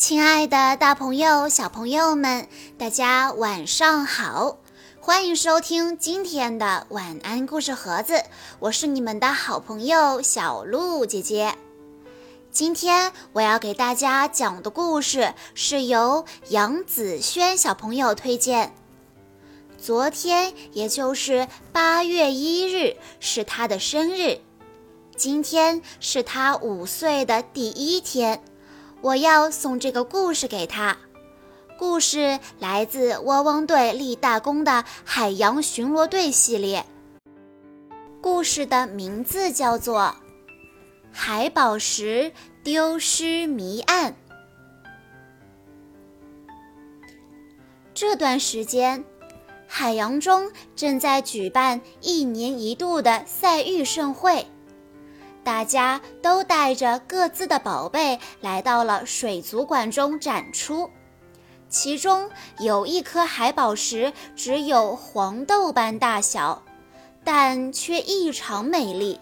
亲爱的，大朋友、小朋友们，大家晚上好！欢迎收听今天的晚安故事盒子，我是你们的好朋友小鹿姐姐。今天我要给大家讲的故事是由杨子轩小朋友推荐。昨天，也就是八月一日，是他的生日。今天是他五岁的第一天，我要送这个故事给他。故事来自《汪汪队立大功》的海洋巡逻队系列。故事的名字叫做《海宝石丢失谜案》。这段时间，海洋中正在举办一年一度的赛玉盛会。大家都带着各自的宝贝来到了水族馆中展出，其中有一颗海宝石只有黄豆般大小，但却异常美丽，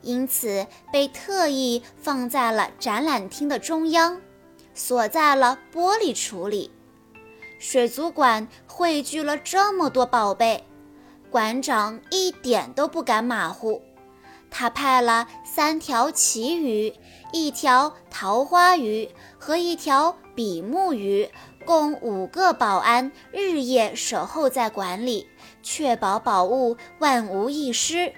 因此被特意放在了展览厅的中央，锁在了玻璃橱里。水族馆汇聚了这么多宝贝，馆长一点都不敢马虎。他派了三条旗鱼、一条桃花鱼和一条比目鱼，共五个保安，日夜守候在馆里，确保宝物万无一失。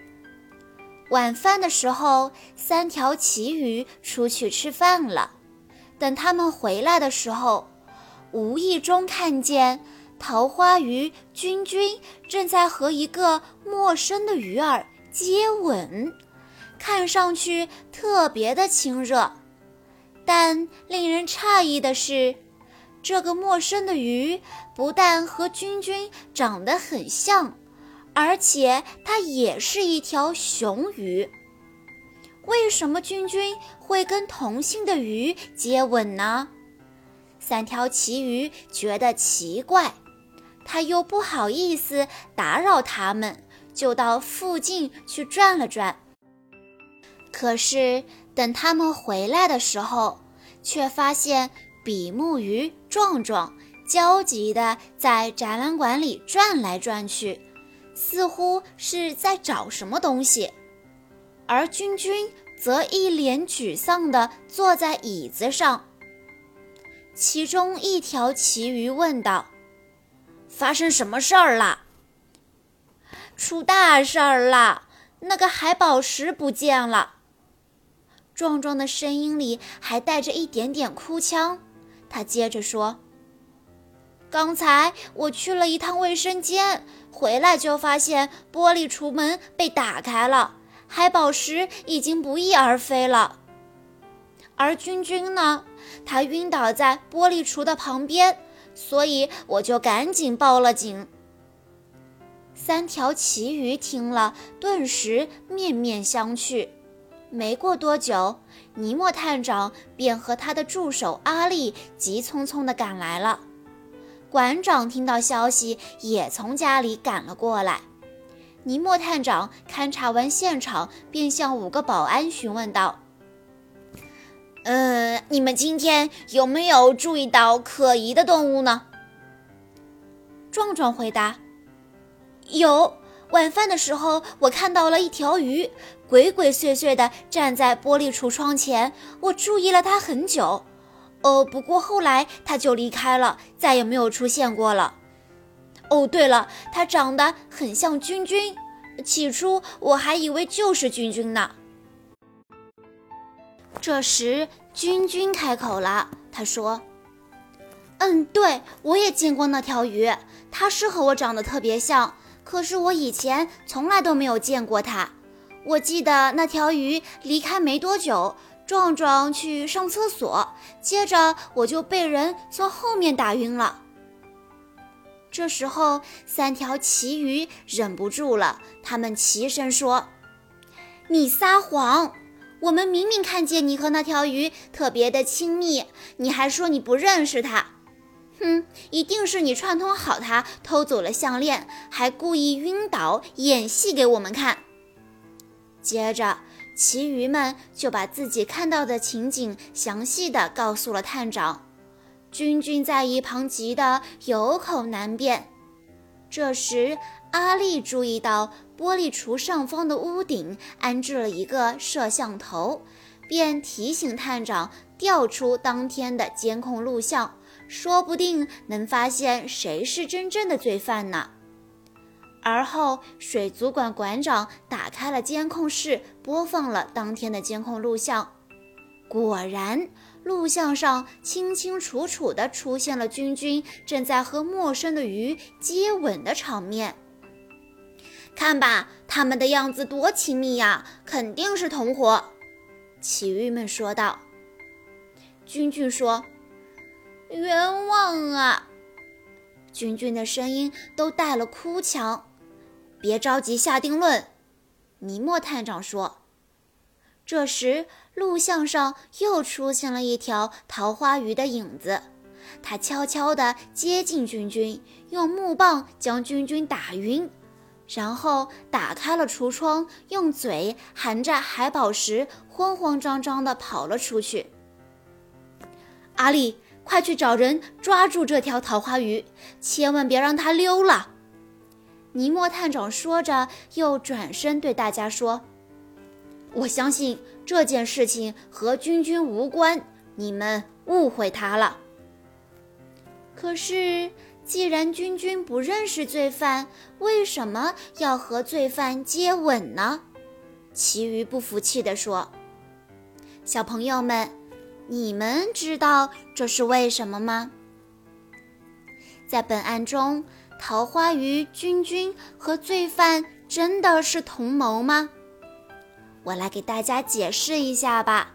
晚饭的时候，三条旗鱼出去吃饭了。等他们回来的时候，无意中看见桃花鱼君君正在和一个陌生的鱼儿接吻。看上去特别的亲热，但令人诧异的是，这个陌生的鱼不但和君君长得很像，而且它也是一条雄鱼。为什么君君会跟同性的鱼接吻呢？三条旗鱼觉得奇怪，他又不好意思打扰他们，就到附近去转了转。可是，等他们回来的时候，却发现比目鱼壮壮焦急地在展览馆里转来转去，似乎是在找什么东西；而君君则一脸沮丧地坐在椅子上。其中一条旗鱼问道：“发生什么事儿了？”“出大事儿了！那个海宝石不见了。”壮壮的声音里还带着一点点哭腔，他接着说：“刚才我去了一趟卫生间，回来就发现玻璃橱门被打开了，海宝石已经不翼而飞了。而君君呢，他晕倒在玻璃橱的旁边，所以我就赶紧报了警。”三条旗鱼听了，顿时面面相觑。没过多久，尼莫探长便和他的助手阿力急匆匆地赶来了。馆长听到消息，也从家里赶了过来。尼莫探长勘察完现场，便向五个保安询问道：“呃，你们今天有没有注意到可疑的动物呢？”壮壮回答：“有。”晚饭的时候，我看到了一条鱼，鬼鬼祟祟地站在玻璃橱窗前。我注意了它很久，哦，不过后来它就离开了，再也没有出现过了。哦，对了，它长得很像君君，起初我还以为就是君君呢。这时，君君开口了，他说：“嗯，对，我也见过那条鱼，它是和我长得特别像。”可是我以前从来都没有见过它。我记得那条鱼离开没多久，壮壮去上厕所，接着我就被人从后面打晕了。这时候，三条旗鱼忍不住了，他们齐声说：“你撒谎！我们明明看见你和那条鱼特别的亲密，你还说你不认识它。”哼，一定是你串通好他偷走了项链，还故意晕倒演戏给我们看。接着，其余们就把自己看到的情景详细的告诉了探长。君君在一旁急得有口难辩。这时，阿丽注意到玻璃橱上方的屋顶安置了一个摄像头，便提醒探长调出当天的监控录像，说不定能发现谁是真正的罪犯呢。而后，水族馆馆长打开了监控室，播放了当天的监控录像，果然。录像上清清楚楚地出现了君君正在和陌生的鱼接吻的场面。看吧，他们的样子多亲密呀，肯定是同伙。奇鱼们说道。君君说：“冤枉啊！”君君的声音都带了哭腔。别着急下定论，尼莫探长说。这时，录像上又出现了一条桃花鱼的影子，它悄悄地接近君君，用木棒将君君打晕，然后打开了橱窗，用嘴含着海宝石，慌慌张张地跑了出去。阿丽，快去找人抓住这条桃花鱼，千万别让它溜了！尼莫探长说着，又转身对大家说。我相信这件事情和君君无关，你们误会他了。可是，既然君君不认识罪犯，为什么要和罪犯接吻呢？其余不服气地说：“小朋友们，你们知道这是为什么吗？在本案中，桃花鱼君君和罪犯真的是同谋吗？”我来给大家解释一下吧。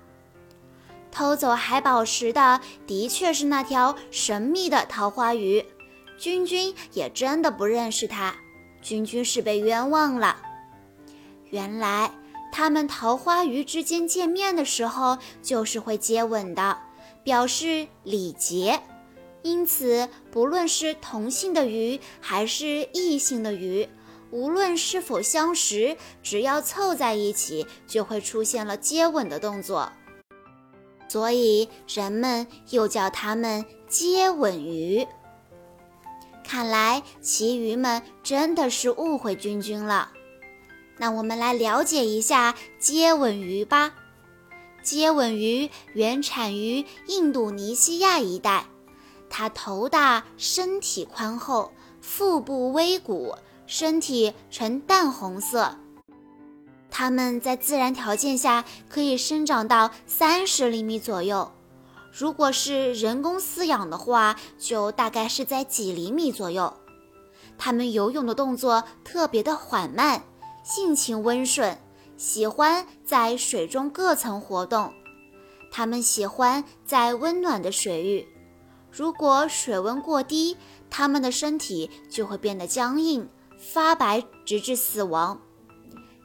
偷走海宝石的的确是那条神秘的桃花鱼，君君也真的不认识他，君君是被冤枉了。原来他们桃花鱼之间见面的时候就是会接吻的，表示礼节。因此，不论是同性的鱼还是异性的鱼。无论是否相识，只要凑在一起，就会出现了接吻的动作，所以人们又叫它们接吻鱼。看来其鱼们真的是误会君君了。那我们来了解一下接吻鱼吧。接吻鱼原产于印度尼西亚一带，它头大，身体宽厚，腹部微鼓。身体呈淡红色，它们在自然条件下可以生长到三十厘米左右，如果是人工饲养的话，就大概是在几厘米左右。它们游泳的动作特别的缓慢，性情温顺，喜欢在水中各层活动。它们喜欢在温暖的水域，如果水温过低，它们的身体就会变得僵硬。发白直至死亡。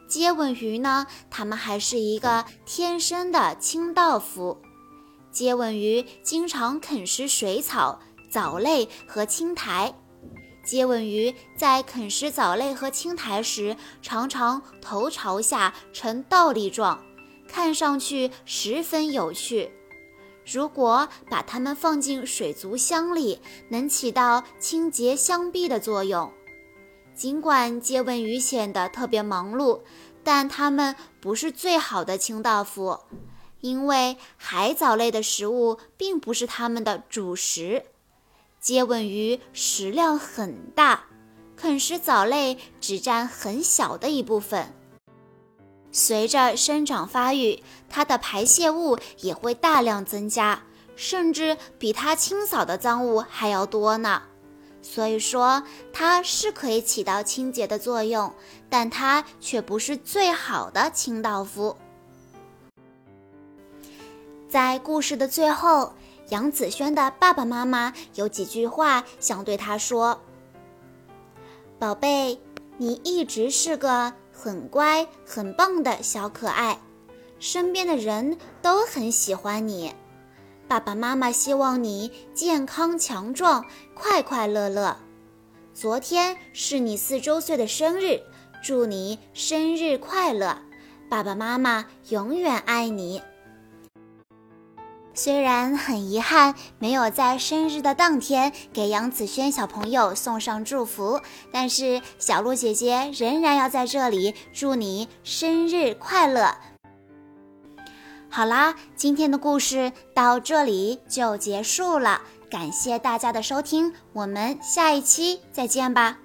接吻鱼呢？它们还是一个天生的清道夫。接吻鱼经常啃食水草、藻类和青苔。接吻鱼在啃食藻类和青苔时，常常头朝下呈倒立状，看上去十分有趣。如果把它们放进水族箱里，能起到清洁箱壁的作用。尽管接吻鱼显得特别忙碌，但它们不是最好的清道夫，因为海藻类的食物并不是它们的主食。接吻鱼食量很大，啃食藻类只占很小的一部分。随着生长发育，它的排泄物也会大量增加，甚至比它清扫的脏物还要多呢。所以说，它是可以起到清洁的作用，但它却不是最好的清道夫。在故事的最后，杨子轩的爸爸妈妈有几句话想对他说：“宝贝，你一直是个很乖、很棒的小可爱，身边的人都很喜欢你。”爸爸妈妈希望你健康强壮、快快乐乐。昨天是你四周岁的生日，祝你生日快乐！爸爸妈妈永远爱你。虽然很遗憾没有在生日的当天给杨子轩小朋友送上祝福，但是小鹿姐姐仍然要在这里祝你生日快乐。好啦，今天的故事到这里就结束了，感谢大家的收听，我们下一期再见吧。